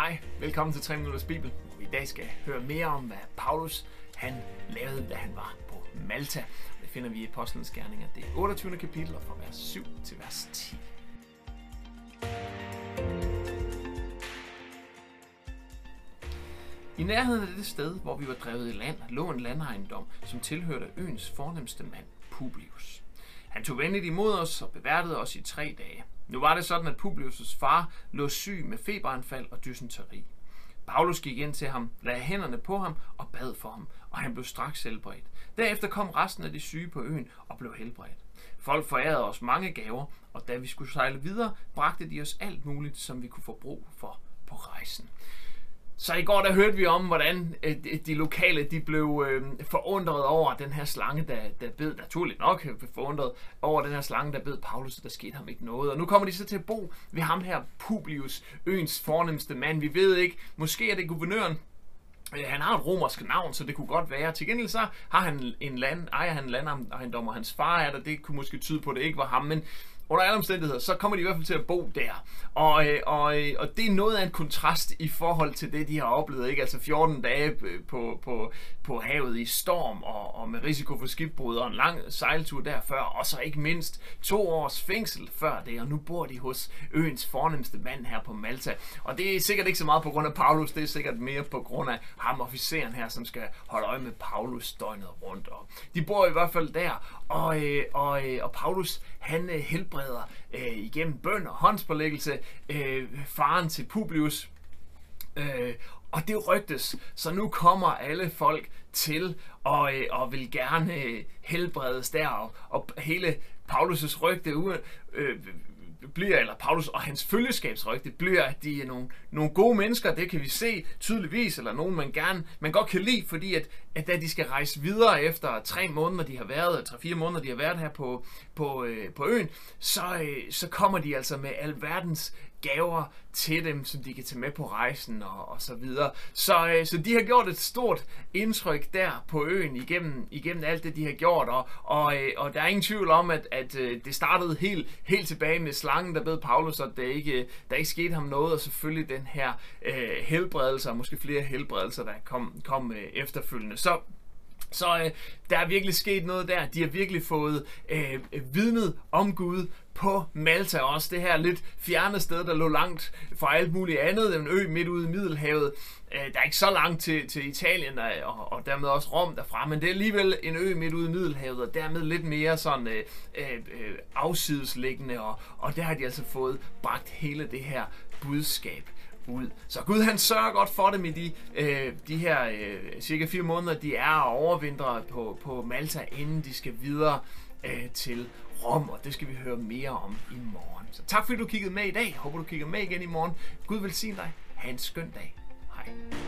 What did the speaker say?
Hej, velkommen til 3 Minutters Bibel, hvor vi i dag skal høre mere om, hvad Paulus han lavede, da han var på Malta. Det finder vi i Apostlenes Gerninger, det er 28. kapitel, og fra vers 7 til vers 10. I nærheden af det sted, hvor vi var drevet i land, lå en landejendom, som tilhørte øens fornemmeste mand, Publius. Han tog venligt imod os og beværtede os i tre dage. Nu var det sådan, at Publius' far lå syg med feberanfald og dysenteri. Paulus gik ind til ham, lagde hænderne på ham og bad for ham, og han blev straks helbredt. Derefter kom resten af de syge på øen og blev helbredt. Folk forærede os mange gaver, og da vi skulle sejle videre, bragte de os alt muligt, som vi kunne få brug for på rejsen. Så i går der hørte vi om, hvordan øh, de lokale de blev øh, forundret over den her slange, der, der bed, naturligt nok øh, forundret over den her slange, der bed Paulus, og der skete ham ikke noget. Og nu kommer de så til at bo ved ham her, Publius, øens fornemmeste mand. Vi ved ikke, måske er det guvernøren, øh, han har et romersk navn, så det kunne godt være. Til gengæld så har han en land, ejer han en landejendom, og hans far er der. Det kunne måske tyde på, at det ikke var ham, men under alle omstændigheder, så kommer de i hvert fald til at bo der. Og, øh, og, øh, og det er noget af en kontrast i forhold til det, de har oplevet. Ikke? Altså 14 dage øh, på, på, på havet i storm og, og med risiko for skibbrud og en lang sejltur der før. Og så ikke mindst to års fængsel før det. Og nu bor de hos øens fornemmeste mand her på Malta. Og det er sikkert ikke så meget på grund af Paulus, det er sikkert mere på grund af ham officeren her, som skal holde øje med Paulus døgnet rundt. Og de bor i hvert fald der. Og, øh, og, øh, og Paulus, han øh, helbreder øh, igennem bøn og håndspålæggelse øh, faren til Publius. Øh, og det rygtes, så nu kommer alle folk til og, øh, og vil gerne øh, helbredes der, og, og hele Paulus' rygte øh, bliver, eller Paulus og hans følgeskabsrygte bliver, at de er nogle, nogle gode mennesker, det kan vi se tydeligvis, eller nogen man gerne, man godt kan lide, fordi at, at da de skal rejse videre efter tre måneder, de har været, tre fire måneder, de har været her på, på, øh, på øen, så, øh, så kommer de altså med alverdens gaver til dem, som de kan tage med på rejsen og, og så videre. Så, øh, så de har gjort et stort indtryk der på øen igennem, igennem alt det, de har gjort, og, og, øh, og der er ingen tvivl om, at, at øh, det startede helt, helt tilbage med slangen, der bed Paulus, og der ikke, øh, der ikke skete ham noget, og selvfølgelig den her øh, helbredelse, og måske flere helbredelser, der kom, kom øh, efterfølgende. Så så øh, der er virkelig sket noget der. De har virkelig fået øh, vidnet om Gud på Malta også. Det her lidt fjerne sted, der lå langt fra alt muligt andet. En ø midt ude i Middelhavet. Øh, der er ikke så langt til, til Italien og, og dermed også Rom derfra, men det er alligevel en ø midt ude i Middelhavet, og dermed lidt mere sådan øh, øh, øh, afsidesliggende, og, og der har de altså fået bragt hele det her budskab ud. Så Gud han sørger godt for dem i de, øh, de her øh, cirka fire måneder, de er og overvintrer på, på Malta, inden de skal videre øh, til Rom, og det skal vi høre mere om i morgen. Så tak fordi du kiggede med i dag. Håber du kigger med igen i morgen. Gud velsigne dig. Ha' en skøn dag. Hej.